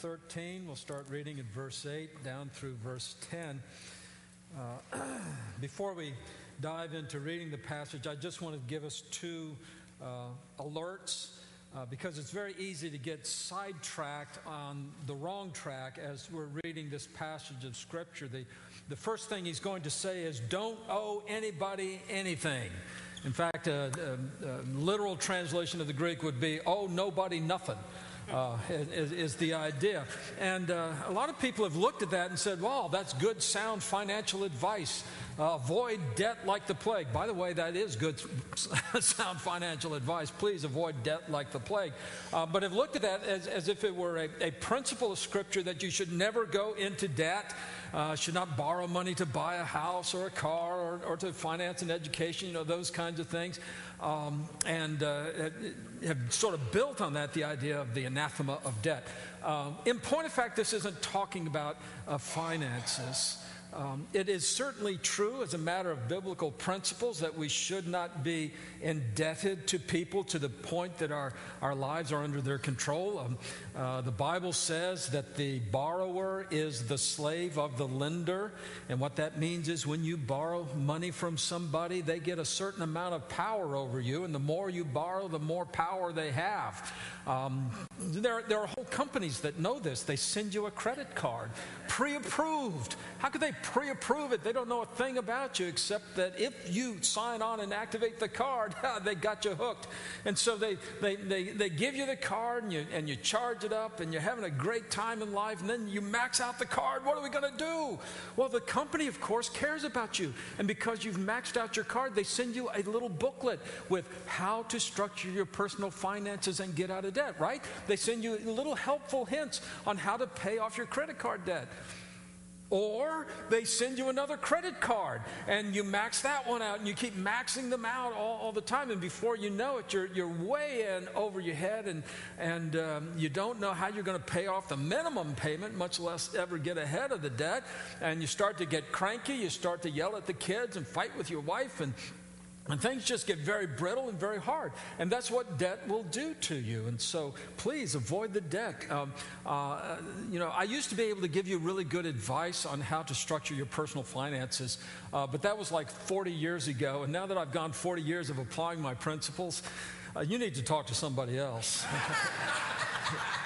chapter 13. We'll start reading at verse 8 down through verse 10. Uh, before we dive into reading the passage, I just want to give us two uh, alerts uh, because it's very easy to get sidetracked on the wrong track as we're reading this passage of Scripture. The, the first thing he's going to say is, Don't owe anybody anything. In fact, a, a, a literal translation of the Greek would be, Oh, nobody, nothing uh, is, is, the idea. And uh, a lot of people have looked at that and said, wow, that's good, sound financial advice. Uh, avoid debt like the plague. By the way, that is good, sound financial advice. Please avoid debt like the plague. Uh, but have looked at that as, as if it were a, a principle of Scripture that you should never go into debt uh, should not borrow money to buy a house or a car or, or to finance an education, you know, those kinds of things. Um, and uh, have sort of built on that the idea of the anathema of debt. Um, in point of fact, this isn't talking about finances. Um, it is certainly true as a matter of biblical principles that we should not be indebted to people to the point that our, our lives are under their control. Um, uh, the Bible says that the borrower is the slave of the lender. And what that means is when you borrow money from somebody, they get a certain amount of power over you. And the more you borrow, the more power they have. Um, there, there are whole companies that know this. They send you a credit card, pre approved. How could they pre approve it? They don't know a thing about you except that if you sign on and activate the card, they got you hooked. And so they, they, they, they give you the card and you, and you charge it up and you're having a great time in life and then you max out the card. What are we going to do? Well, the company, of course, cares about you. And because you've maxed out your card, they send you a little booklet with how to structure your personal finances and get out of debt, right? They send you little helpful hints on how to pay off your credit card debt. Or they send you another credit card and you max that one out and you keep maxing them out all, all the time. And before you know it, you're, you're way in over your head and, and um, you don't know how you're going to pay off the minimum payment, much less ever get ahead of the debt. And you start to get cranky. You start to yell at the kids and fight with your wife and and things just get very brittle and very hard. And that's what debt will do to you. And so please avoid the debt. Um, uh, you know, I used to be able to give you really good advice on how to structure your personal finances, uh, but that was like 40 years ago. And now that I've gone 40 years of applying my principles, uh, you need to talk to somebody else.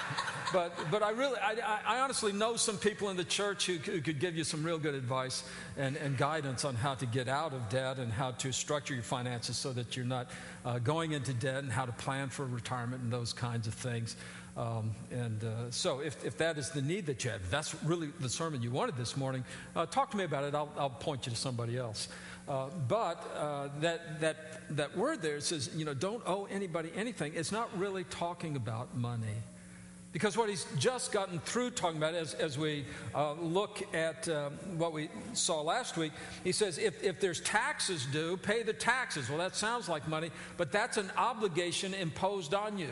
but, but I really, I, I, honestly know some people in the church who, who could give you some real good advice and, and, guidance on how to get out of debt and how to structure your finances so that you're not uh, going into debt and how to plan for retirement and those kinds of things. Um, and uh, so, if, if that is the need that you have, that's really the sermon you wanted this morning, uh, talk to me about it. I'll, I'll point you to somebody else. Uh, but uh, that, that, that word there says, you know, don't owe anybody anything. It's not really talking about money. Because what he's just gotten through talking about, as, as we uh, look at um, what we saw last week, he says, if, if there's taxes due, pay the taxes. Well, that sounds like money, but that's an obligation imposed on you.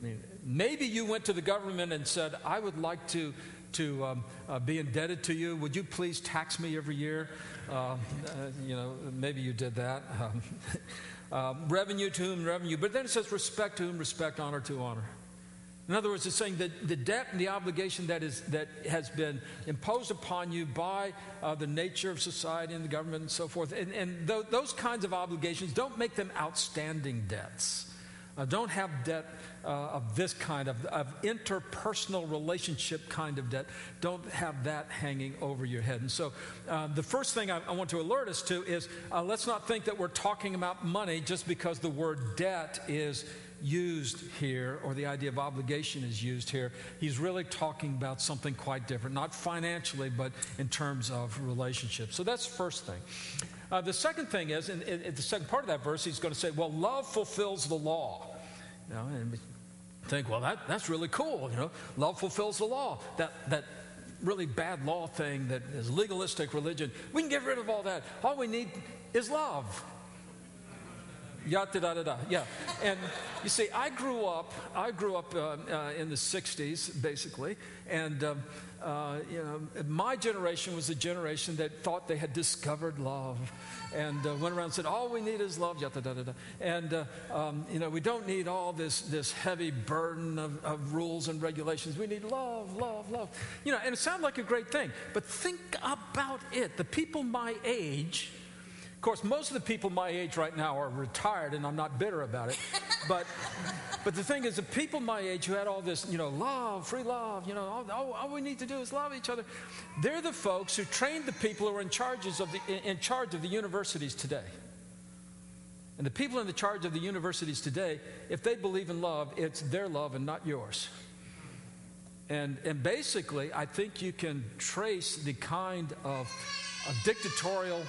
I mean, maybe you went to the government and said, I would like to, to um, uh, be indebted to you. Would you please tax me every year? Uh, uh you know, maybe you did that. Um, um, revenue to whom revenue. But then it says respect to whom respect, honor to honor. In other words, it's saying that the debt and the obligation that, is, that has been imposed upon you by uh, the nature of society and the government and so forth, and, and th- those kinds of obligations don't make them outstanding debts. Uh, don't have debt uh, of this kind of, of interpersonal relationship kind of debt. Don't have that hanging over your head. And so, uh, the first thing I, I, want to alert us to is uh, let's not think that we're talking about money just because the word debt is used here, or the idea of obligation is used here, he's really talking about something quite different, not financially, but in terms of relationships. So that's the first thing. Uh, the second thing is, in, in, in, the second part of that verse, he's going to say, well, love fulfills the law. You know, and think, well, that, that's really cool. You know, love fulfills the law. That, that really bad law thing that is legalistic religion, we can get rid of all that. All we need is love. Da da da. Yeah. And you see, I grew up. I grew up uh, uh, in the '60s, basically, and. Um, uh, you know, my generation was a generation that thought they had discovered love and uh, went around and said, All we need is love, yada, da, da, da. And, uh, um, you know, we don't need all this, this heavy burden of, of rules and regulations. We need love, love, love. You know, and it sounded like a great thing. But think about it. The people my age, course, most of the people my age right now are retired, and I'm not bitter about it. But, but the thing is, the people my age who had all this, you know, love, free love, you know, all, all, all we need to do is love each other, they're the folks who trained the people who are in, charges of the, in charge of the universities today. And the people in the charge of the universities today, if they believe in love, it's their love and not yours. And, and basically, I think you can trace the kind of, of dictatorial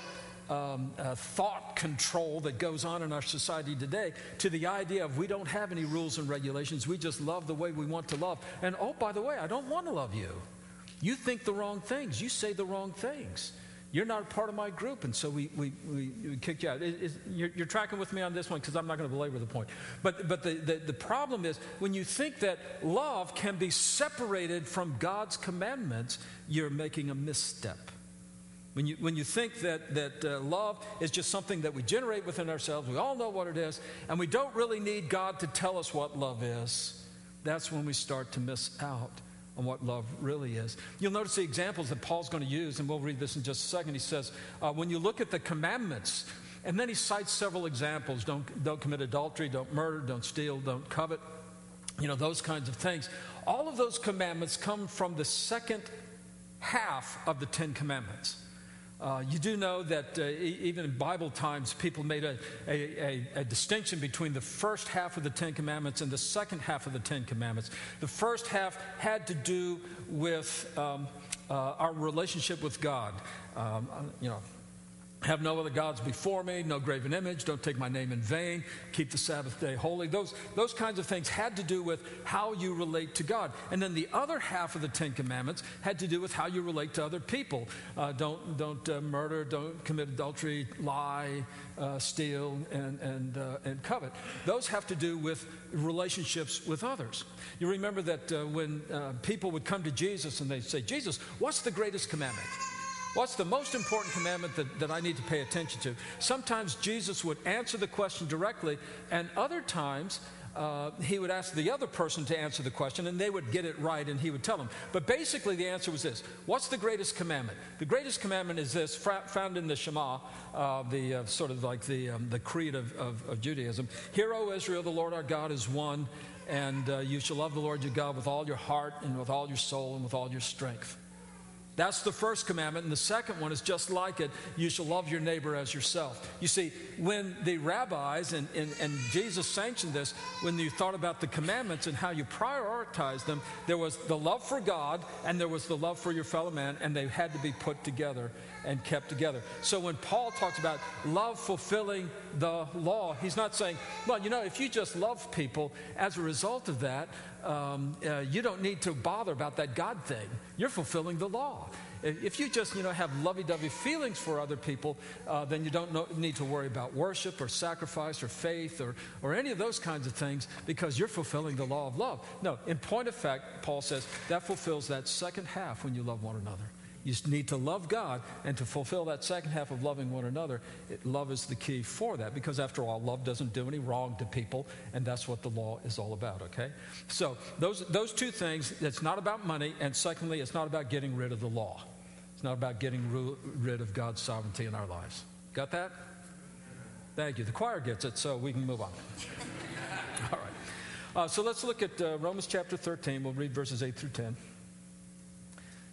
um, uh, thought control that goes on in our society today to the idea of we don't have any rules and regulations. We just love the way we want to love. And oh, by the way, I don't want to love you. You think the wrong things, you say the wrong things. You're not part of my group, and so we, we, we, we kick you out. It, it, you're, you're, tracking with me on this one because I'm not going to belabor the point. But, but the, the, the problem is when you think that love can be separated from God's commandments, you're making a misstep. When you, when you think that, that uh, love is just something that we generate within ourselves, we all know what it is, and we don't really need God to tell us what love is, that's when we start to miss out on what love really is. You'll notice the examples that Paul's going to use, and we'll read this in just a second. He says, uh, when you look at the commandments, and then he cites several examples don't, don't commit adultery, don't murder, don't steal, don't covet, you know, those kinds of things. All of those commandments come from the second half of the Ten Commandments. Uh, you do know that uh, even in Bible times, people made a, a, a, a, distinction between the first half of the Ten Commandments and the second half of the Ten Commandments. The first half had to do with um, uh, our relationship with God. Um, uh, you know, have no other gods before me, no graven image, don't take my name in vain, keep the Sabbath day holy. Those, those kinds of things had to do with how you relate to God. And then the other half of the Ten Commandments had to do with how you relate to other people. Uh, don't don't uh, murder, don't commit adultery, lie, uh, steal, and, and, uh, and covet. Those have to do with relationships with others. You remember that uh, when uh, people would come to Jesus and they'd say, Jesus, what's the greatest commandment? What's the most important commandment that, that I need to pay attention to? Sometimes Jesus would answer the question directly, and other times uh, he would ask the other person to answer the question, and they would get it right, and he would tell them. But basically, the answer was this What's the greatest commandment? The greatest commandment is this, found in the Shema, uh, the uh, sort of like the, um, the creed of, of, of, Judaism. Hear, O Israel, the Lord our God is one, and uh, you shall love the Lord your God with all your heart, and with all your soul, and with all your strength. That's the first commandment. And the second one is just like it you shall love your neighbor as yourself. You see, when the rabbis and, and, and Jesus sanctioned this, when you thought about the commandments and how you prioritize them, there was the love for God and there was the love for your fellow man, and they had to be put together and kept together. So when Paul talks about love fulfilling the law, he's not saying, well, you know, if you just love people as a result of that, um, uh, you don't need to bother about that God thing. You're fulfilling the law. If you just, you know, have lovey-dovey feelings for other people, uh, then you don't know, need to worry about worship or sacrifice or faith or, or any of those kinds of things because you're fulfilling the law of love. No, in point of fact, Paul says that fulfills that second half when you love one another. You need to love God, and to fulfill that second half of loving one another, it, love is the key for that. Because after all, love doesn't do any wrong to people, and that's what the law is all about, okay? So, those, those two things, it's not about money, and secondly, it's not about getting rid of the law. It's not about getting ru- rid of God's sovereignty in our lives. Got that? Thank you. The choir gets it, so we can move on. all right. Uh, so let's look at uh, Romans chapter 13. We'll read verses 8 through 10.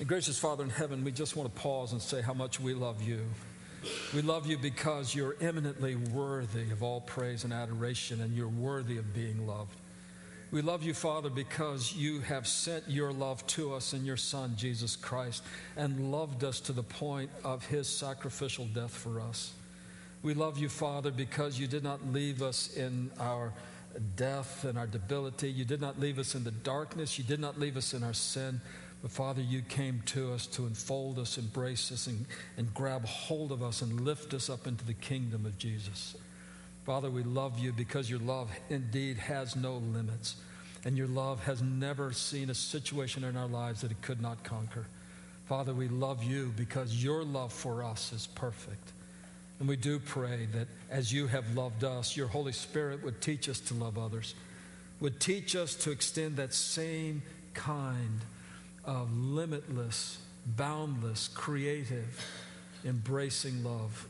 And gracious Father in heaven, we just want to pause and say how much we love you. We love you because you're eminently worthy of all praise and adoration, and you're worthy of being loved. We love you, Father, because you have sent your love to us in your Son, Jesus Christ, and loved us to the point of his sacrificial death for us. We love you, Father, because you did not leave us in our death and our debility. You did not leave us in the darkness. You did not leave us in our sin. But Father, you came to us to enfold us, embrace us, and, and grab hold of us and lift us up into the kingdom of Jesus. Father, we love you because your love indeed has no limits. And your love has never seen a situation in our lives that it could not conquer. Father, we love you because your love for us is perfect. And we do pray that as you have loved us, your Holy Spirit would teach us to love others, would teach us to extend that same kind of limitless, boundless, creative, embracing love.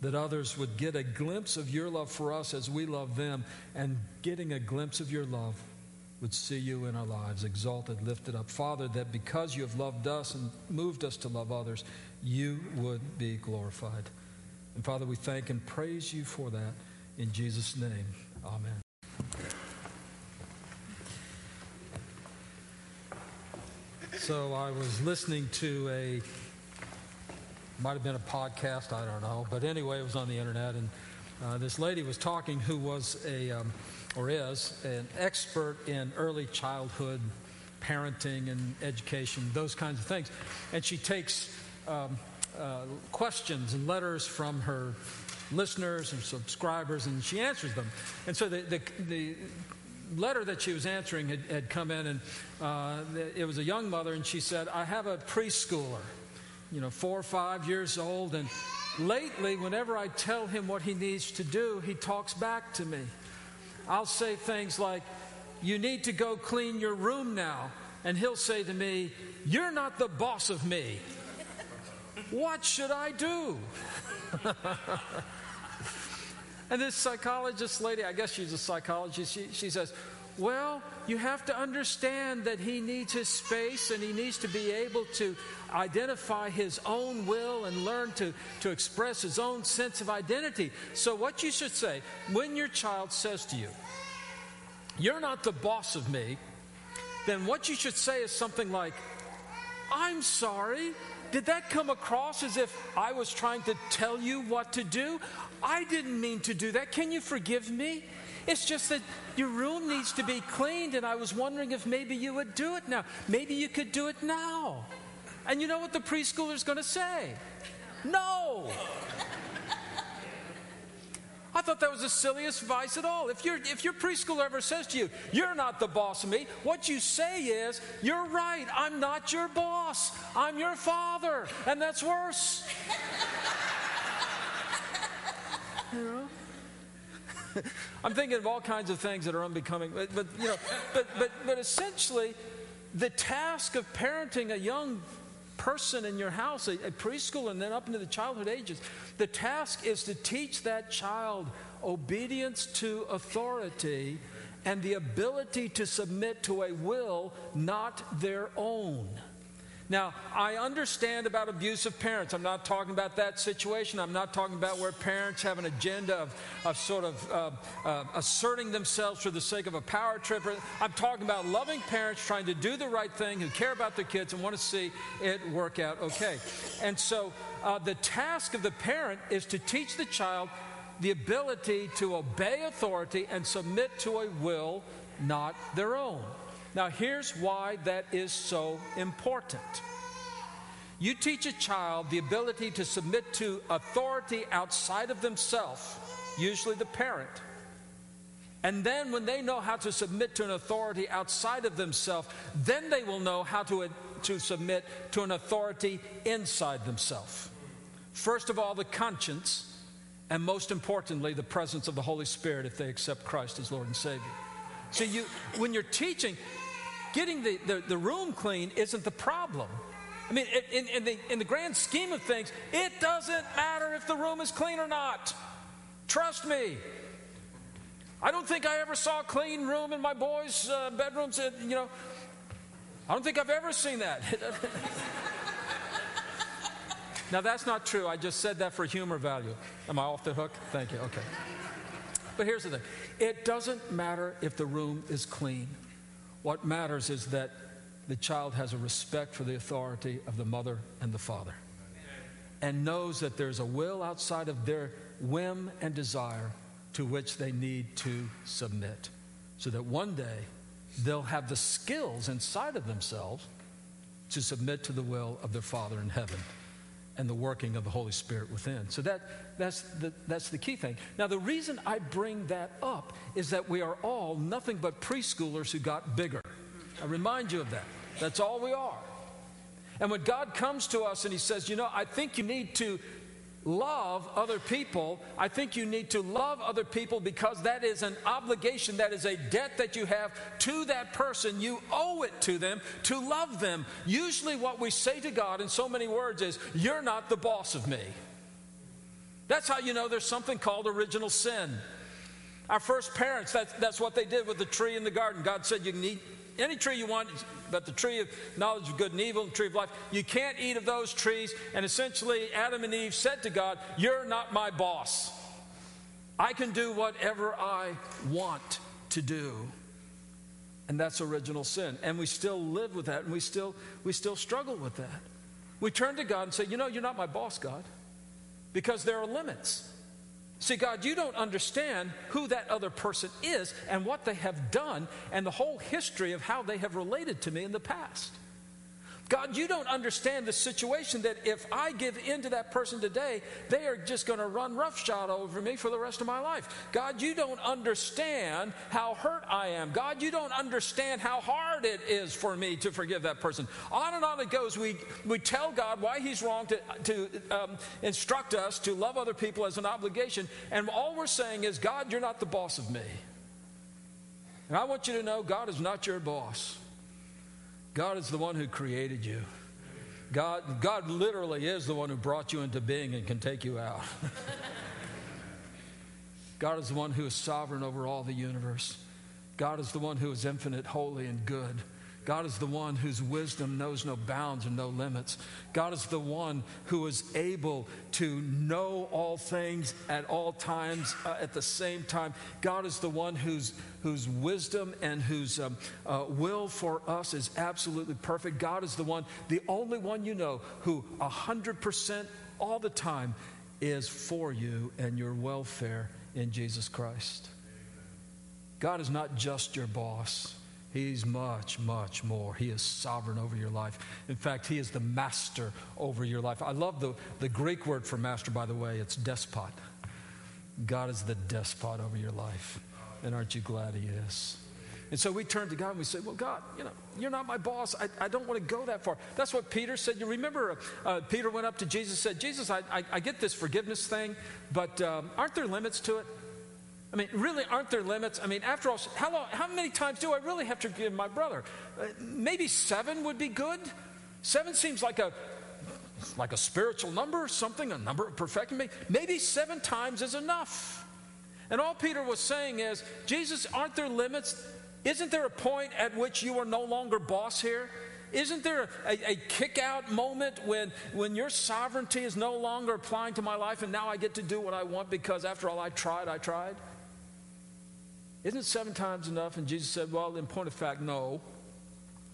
That others would get a glimpse of your love for us as we love them, and getting a glimpse of your love would see you in our lives, exalted, lifted up. Father, that because you have loved us and moved us to love others, you would be glorified. And Father, we thank and praise you for that. In Jesus' name, amen. So I was listening to a, might have been a podcast, I don't know. But anyway, it was on the internet. And uh, this lady was talking who was a, um, or is, an expert in early childhood parenting and education, those kinds of things. And she takes um, uh, questions and letters from her listeners and subscribers, and she answers them. And so the, the, the letter that she was answering had, had come in, and uh, it was a young mother, and she said, I have a preschooler, you know, four or five years old, and lately, whenever I tell him what he needs to do, he talks back to me. I'll say things like, You need to go clean your room now. And he'll say to me, You're not the boss of me. What should I do? and this psychologist lady, I guess she's a psychologist, she, she says, Well, you have to understand that he needs his space and he needs to be able to identify his own will and learn to, to express his own sense of identity. So, what you should say when your child says to you, You're not the boss of me, then what you should say is something like, I'm sorry, did that come across as if I was trying to tell you what to do? I didn't mean to do that. Can you forgive me? It's just that your room needs to be cleaned, and I was wondering if maybe you would do it now. Maybe you could do it now. And you know what the preschooler's going to say? No. I thought that was the silliest advice at all. If, you if your preschooler ever says to you, You're not the boss of me, what you say is, You're right, I'm not your boss, I'm your father, and that's worse. you know? I'm thinking of all kinds of things that are unbecoming, but, but you know, but, but, but essentially, the task of parenting a young person in your house, a, a preschool, and then up into the childhood ages, the task is to teach that child obedience to authority and the ability to submit to a will not their own. Now, I understand about abusive parents. I'm not talking about that situation. I'm not talking about where parents have an agenda of, of sort of uh, uh, asserting themselves for the sake of a power trip. I'm talking about loving parents trying to do the right thing, who care about their kids and want to see it work out okay. And so, uh, the task of the parent is to teach the child the ability to obey authority and submit to a will not their own. Now, here's why that is so important. You teach a child the ability to submit to authority outside of themselves, usually the parent. And then, when they know how to submit to an authority outside of themselves, then they will know how to, to submit to an authority inside themselves. First of all, the conscience, and most importantly, the presence of the Holy Spirit if they accept Christ as Lord and Savior. So, you, when you're teaching, getting the, the, the room clean isn't the problem. I mean, in, in, the, in the grand scheme of things, it doesn't matter if the room is clean or not. Trust me. I don't think I ever saw a clean room in my boys' uh, bedrooms. And, you know, I don't think I've ever seen that. Now, that's not true. I just said that for humor value. Am I off the hook? Thank you. Okay. But here's the thing it doesn't matter if the room is clean. What matters is that the child has a respect for the authority of the mother and the father and knows that there's a will outside of their whim and desire to which they need to submit. So that one day they'll have the skills inside of themselves to submit to the will of their Father in heaven and the working of the Holy Spirit within. So that, that's, the, that's the key thing. Now, the reason I bring that up is that we are all nothing but preschoolers who got bigger. I remind you of that. That's all we are. And when God comes to us and He says, You know, I think you need to love other people, I think you need to love other people because that is an obligation, that is a debt that you have to that person. You owe it to them to love them. Usually, what we say to God in so many words is, You're not the boss of me. That's how you know there's something called original sin. Our first parents, that's, that's what they did with the tree in the garden. God said, You can eat any tree you want, but the tree of knowledge of good and evil, the tree of life, you can't eat of those trees. And essentially, Adam and Eve said to God, You're not my boss. I can do whatever I want to do. And that's original sin. And we still live with that, and we still, we still struggle with that. We turn to God and say, You know, you're not my boss, God, because there are limits. See, God, you don't understand who that other person is and what they have done and the whole history of how they have related to me in the past. God, you don't understand the situation that if I give in to that person today, they are just going to run roughshod over me for the rest of my life. God, you don't understand how hurt I am. God, you don't understand how hard it is for me to forgive that person. On and on it goes. We, we tell God why He's wrong to, to um, instruct us to love other people as an obligation. And all we're saying is, God, you're not the boss of me. And I want you to know God is not your boss. God is the one who created you. God, God literally is the one who brought you into being and can take you out. God is the one who is sovereign over all the universe. God is the one who is infinite, holy, and good. God is the one whose wisdom knows no bounds and no limits. God is the one who is able to know all things at all times uh, at the same time. God is the one whose, whose wisdom and whose um, uh, will for us is absolutely perfect. God is the one, the only one you know, who 100% all the time is for you and your welfare in Jesus Christ. God is not just your boss. He's much, much more. He is sovereign over your life. In fact, He is the master over your life. I love the, the Greek word for master, by the way, it's despot. God is the despot over your life. And aren't you glad He is? And so we turn to God and we say, Well, God, you know, you're not my boss. I, I don't want to go that far. That's what Peter said. You remember, uh, uh Peter went up to Jesus and said, Jesus, I, I, I get this forgiveness thing, but um, aren't there limits to it? I mean, really, aren't there limits? I mean, after all, how, long, how many times do I really have to forgive my brother? Uh, maybe seven would be good. Seven seems like a like a spiritual number, or something, a number of perfecting. Me. Maybe seven times is enough. And all Peter was saying is, Jesus, aren't there limits? Isn't there a point at which you are no longer boss here? Isn't there a, a, kick out moment when, when your sovereignty is no longer applying to my life and now I get to do what I want because after all I tried, I tried? Isn't seven times enough? And Jesus said, Well, in point of fact, no.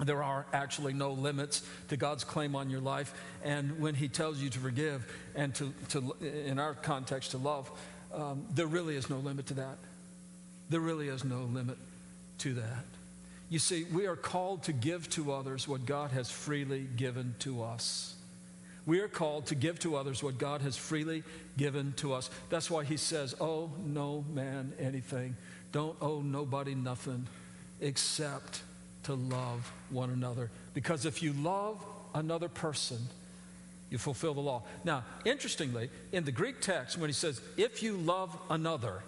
There are actually no limits to God's claim on your life. And when He tells you to forgive and to, to in our context, to love, um, there really is no limit to that. There really is no limit to that. You see, we are called to give to others what God has freely given to us. We are called to give to others what God has freely given to us. That's why He says, Oh, no man anything don't owe nobody nothing except to love one another. Because if you love another person, you fulfill the law. Now, interestingly, in the Greek text, when he says, if you love another,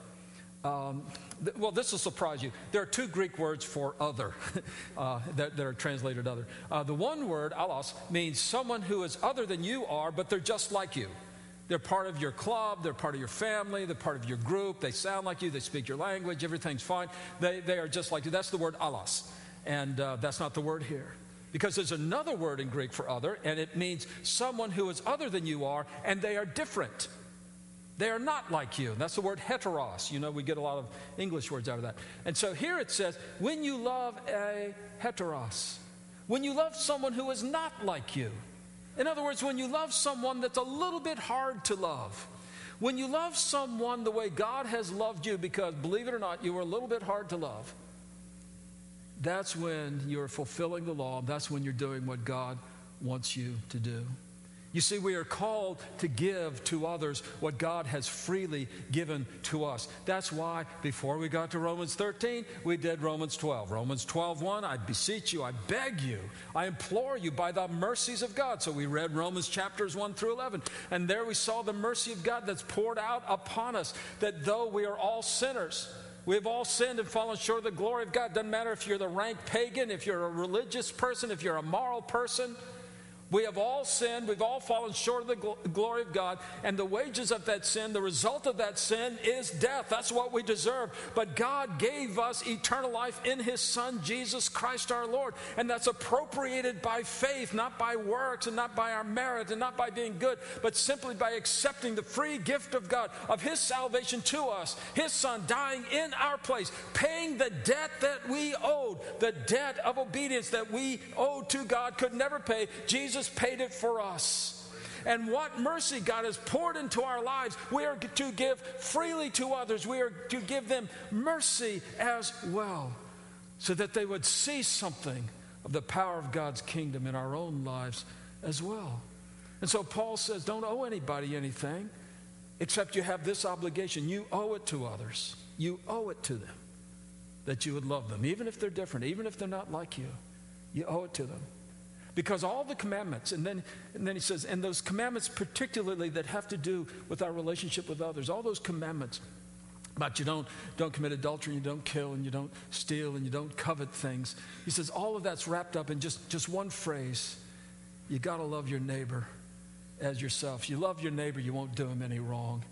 um, th- well, this will surprise you. There are two Greek words for other uh, that, that, are translated other. Uh, the one word, allos, means someone who is other than you are, but they're just like you. They're part of your club, they're part of your family, they're part of your group, they sound like you, they speak your language, everything's fine. They, they are just like you. That's the word allos. And uh, that's not the word here. Because there's another word in Greek for other, and it means someone who is other than you are, and they are different. They are not like you. That's the word heteros. You know, we get a lot of English words out of that. And so here it says, when you love a heteros, when you love someone who is not like you. In other words, when you love someone that's a little bit hard to love. When you love someone the way God has loved you, because believe it or not, you were a little bit hard to love, that's when you're fulfilling the law. That's when you're doing what God wants you to do. You see, we are called to give to others what God has freely given to us. That's why before we got to Romans 13, we did Romans 12. Romans 12, 1, I beseech you, I beg you, I implore you by the mercies of God. So we read Romans chapters 1 through 11. And there we saw the mercy of God that's poured out upon us, that though we are all sinners, we have all sinned and fallen short of the glory of God. Doesn't matter if you're the rank pagan, if you're a religious person, if you're a moral person. We have all sinned. We've all fallen short of the gl- glory of God. And the wages of that sin, the result of that sin is death. That's what we deserve. But God gave us eternal life in His Son, Jesus Christ our Lord. And that's appropriated by faith, not by works and not by our merit and not by being good, but simply by accepting the free gift of God, of His salvation to us. His Son dying in our place, paying the debt that we owed, the debt of obedience that we owed to God, could never pay. Jesus Jesus paid it for us. And what mercy God has poured into our lives, we are to give freely to others. We are to give them mercy as well, so that they would see something of the power of God's kingdom in our own lives as well. And so Paul says, don't owe anybody anything except you have this obligation. You owe it to others, you owe it to them that you would love them, even if they're different, even if they're not like you. You owe it to them. Because all the commandments, and then, and then he says, and those commandments particularly that have to do with our relationship with others, all those commandments about you don't, don't commit adultery, and you don't kill, and you don't steal, and you don't covet things. He says all of that's wrapped up in just, just one phrase. You got to love your neighbor as yourself. You love your neighbor, you won't do him any wrong.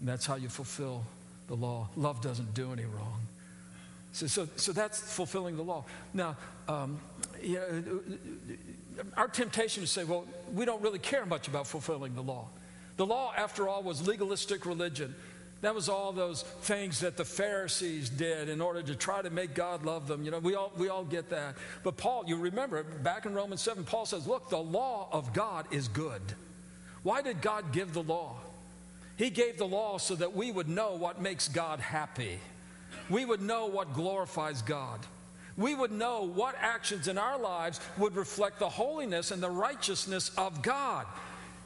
And that's how you fulfill the law. Love doesn't do any wrong. So, so, so that's fulfilling the law. Now, um, yeah, our temptation is to say, well, we don't really care much about fulfilling the law. The law, after all, was legalistic religion. That was all those things that the Pharisees did in order to try to make God love them. You know, we all, we all get that. But Paul, you remember back in Romans 7, Paul says, Look, the law of God is good. Why did God give the law? He gave the law so that we would know what makes God happy, we would know what glorifies God we would know what actions in our lives would reflect the holiness and the righteousness of God.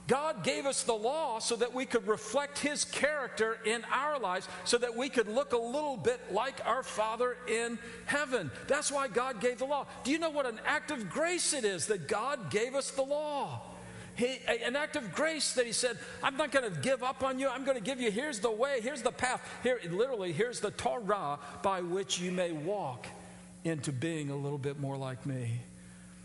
God gave us the law so that we could reflect His character in our lives, so that we could look a little bit like our Father in heaven. That's why God gave the law. Do you know what an act of grace it is that God gave us the law? He, an act of grace that he said, I'm not going to give up on you. I'm going to give you, here's the way, here's the path. Here, literally, here's the Torah by which you may walk into being a little bit more like me.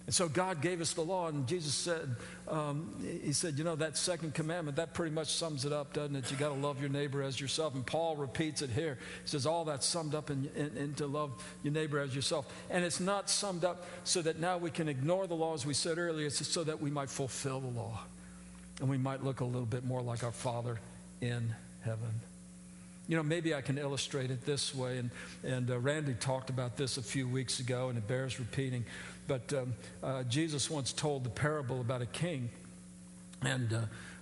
And so God gave us the law, and Jesus said, um, He said, you know, that second commandment, that pretty much sums it up, doesn't it? You got to love your neighbor as yourself. And Paul repeats it here. He says, all that's summed up in, in, in, to love your neighbor as yourself. And it's not summed up so that now we can ignore the law, as we said earlier. It's so that we might fulfill the law, and we might look a little bit more like our Father in heaven. You know, maybe I can illustrate it this way. And, and uh, Randy talked about this a few weeks ago, and it bears repeating. But um, uh, Jesus once told the parable about a king and, uh,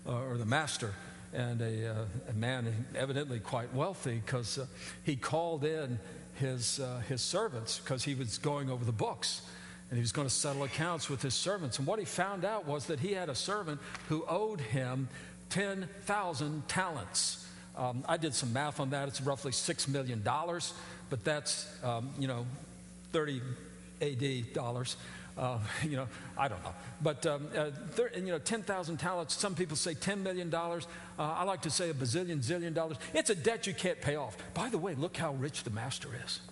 uh or the master and a, uh, a man evidently quite wealthy because uh, he called in his, his servants because he was going over the books and he was going to settle accounts with his servants. And what he found out was that he had a servant who owed him 10,000 talents. Um, I did some math on that. It's roughly $6 million, but that's, um, you know, 30 AD dollars. Uh, you know, I don't know. But, um, uh, you know, 10,000 talents, some people say $10 million. Uh, I like to say a bazillion, zillion dollars. It's a debt you can't pay off. By the way, look how rich the master is.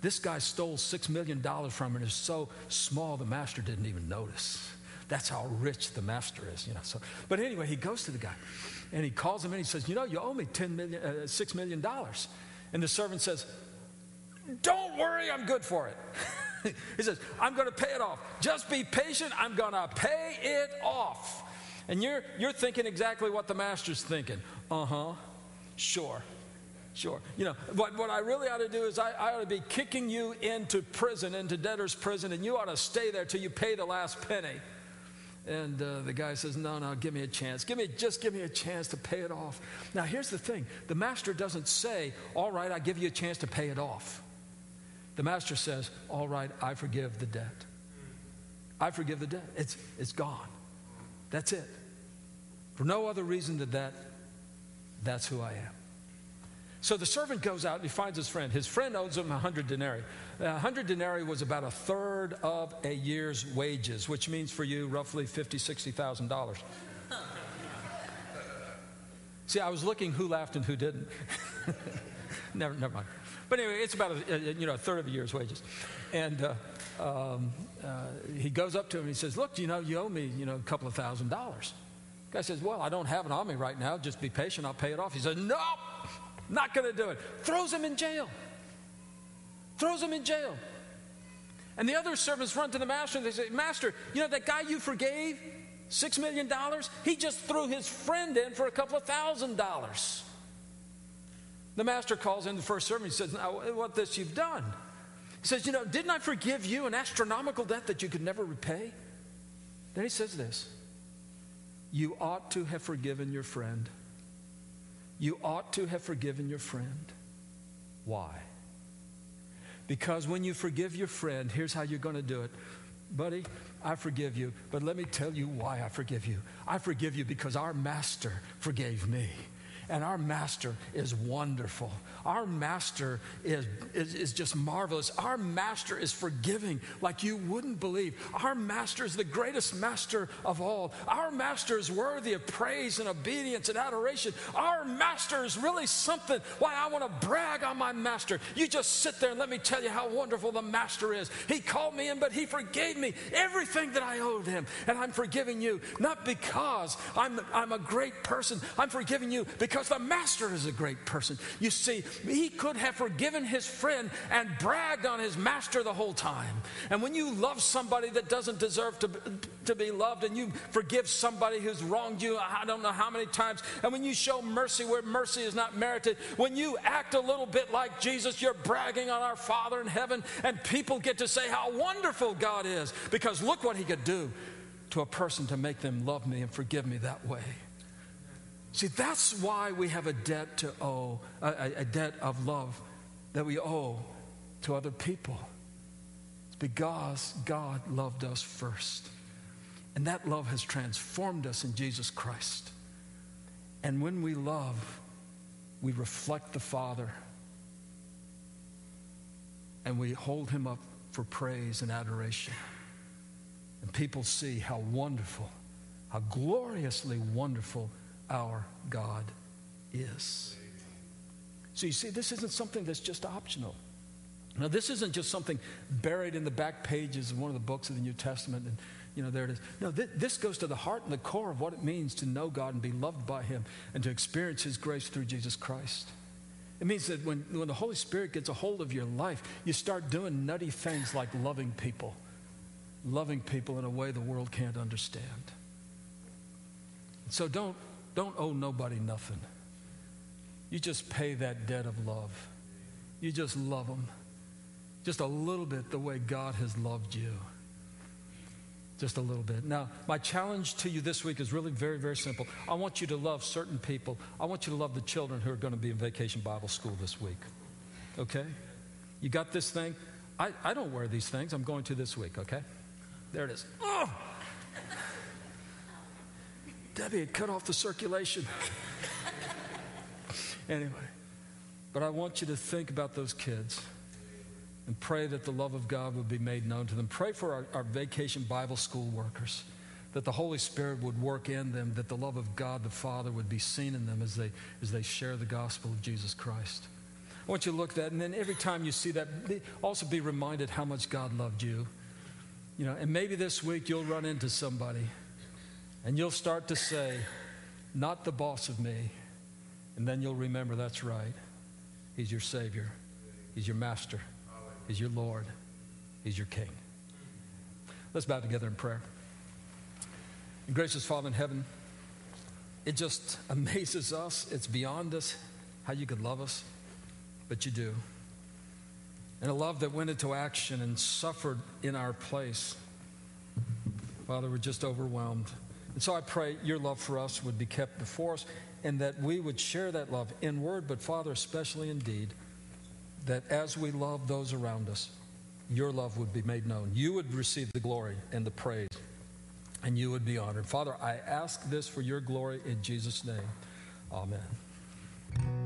This guy stole $6 million from him and is so small the master didn't even notice. That's how rich the master is, you know. So, but anyway, he goes to the guy and he calls him in. He says, You know, you owe me 10 million, uh, $6 million. And the servant says, Don't worry, I'm good for it. he says, I'm going to pay it off. Just be patient. I'm going to pay it off. And you're, you're thinking exactly what the master's thinking. Uh huh. Sure. Sure. You know, what, what I really ought to do is I, I ought to be kicking you into prison, into debtor's prison, and you ought to stay there till you pay the last penny. And uh, the guy says, No, no, give me a chance. Give me, just give me a chance to pay it off. Now, here's the thing the master doesn't say, All right, I give you a chance to pay it off. The master says, All right, I forgive the debt. I forgive the debt. It's, it's gone. That's it. For no other reason than that, that's who I am. So the servant goes out and he finds his friend. His friend owes him a 100 denarii. 100 denarii was about a third of a year's wages, which means for you roughly $50,000, $60,000. See, I was looking who laughed and who didn't. never, never mind. But anyway, it's about a, you know, a third of a year's wages. And uh, um, uh, he goes up to him and he says, Look, you know, you owe me, you know, a couple of thousand dollars. Guy says, Well, I don't have it on me right now. Just be patient. I'll pay it off. He says, No, not going to do it. Throws him in jail. Throws him in jail. And the other servants run to the master and they say, Master, you know that guy you forgave? Six million dollars? He just threw his friend in for a couple of thousand dollars. The master calls in the first servant. He says, Now, what this you've done? He says, You know, didn't I forgive you an astronomical debt that you could never repay? Then he says this You ought to have forgiven your friend you ought to have forgiven your friend. Why? Because when you forgive your friend, here's how you're going to do it. Buddy, I forgive you, but let me tell you why I forgive you. I forgive you because our master forgave me. And our master is wonderful. Our master is, is, is, just marvelous. Our master is forgiving like you wouldn't believe. Our master is the greatest master of all. Our master is worthy of praise and obedience and adoration. Our master is really something. Why I want to brag on my master. You just sit there and let me tell you how wonderful the master is. He called me in, but he forgave me everything that I owed him. And I'm forgiving you, not because I'm, I'm a great person. I'm forgiving you because the master is a great person. You see, he could have forgiven his friend and bragged on his master the whole time. And when you love somebody that doesn't deserve to, to be loved and you forgive somebody who's wronged you, I don't know how many times, and when you show mercy where mercy is not merited, when you act a little bit like Jesus, you're bragging on our Father in heaven, and people get to say how wonderful God is because look what he could do to a person to make them love me and forgive me that way. See, that's why we have a debt to owe, a, a debt of love that we owe to other people. It's because God loved us first. And that love has transformed us in Jesus Christ. And when we love, we reflect the Father and we hold him up for praise and adoration. And people see how wonderful, how gloriously wonderful our God is. So you see, this isn't something that's just optional. Now, this isn't just something buried in the back pages of one of the books of the New Testament and, you know, there it is. No, th- this goes to the heart and the core of what it means to know God and be loved by Him and to experience His grace through Jesus Christ. It means that when, when the Holy Spirit gets a hold of your life, you start doing nutty things like loving people, loving people in a way the world can't understand. So don't don't owe nobody nothing. You just pay that debt of love. You just love them. Just a little bit the way God has loved you. Just a little bit. Now, my challenge to you this week is really very, very simple. I want you to love certain people. I want you to love the children who are going to be in vacation Bible school this week. Okay? You got this thing? I, I don't wear these things. I'm going to this week, okay? There it is. Oh! Debbie had cut off the circulation. anyway, but I want you to think about those kids and pray that the love of God would be made known to them. Pray for our, our vacation Bible school workers, that the Holy Spirit would work in them, that the love of God the Father would be seen in them as they, as they share the gospel of Jesus Christ. I want you to look at that, and then every time you see that, also be reminded how much God loved you. You know, and maybe this week you'll run into somebody and you'll start to say, Not the boss of me. And then you'll remember that's right. He's your Savior, He's your Master, He's your Lord. He's your King. Let's bow together in prayer. And gracious Father in heaven, it just amazes us. It's beyond us how you could love us, but you do. And a love that went into action and suffered in our place. Father, we're just overwhelmed. And so I pray your love for us would be kept before us and that we would share that love in word, but Father, especially in deed, that as we love those around us, your love would be made known. You would receive the glory and the praise, and you would be honored. Father, I ask this for your glory in Jesus' name. Amen.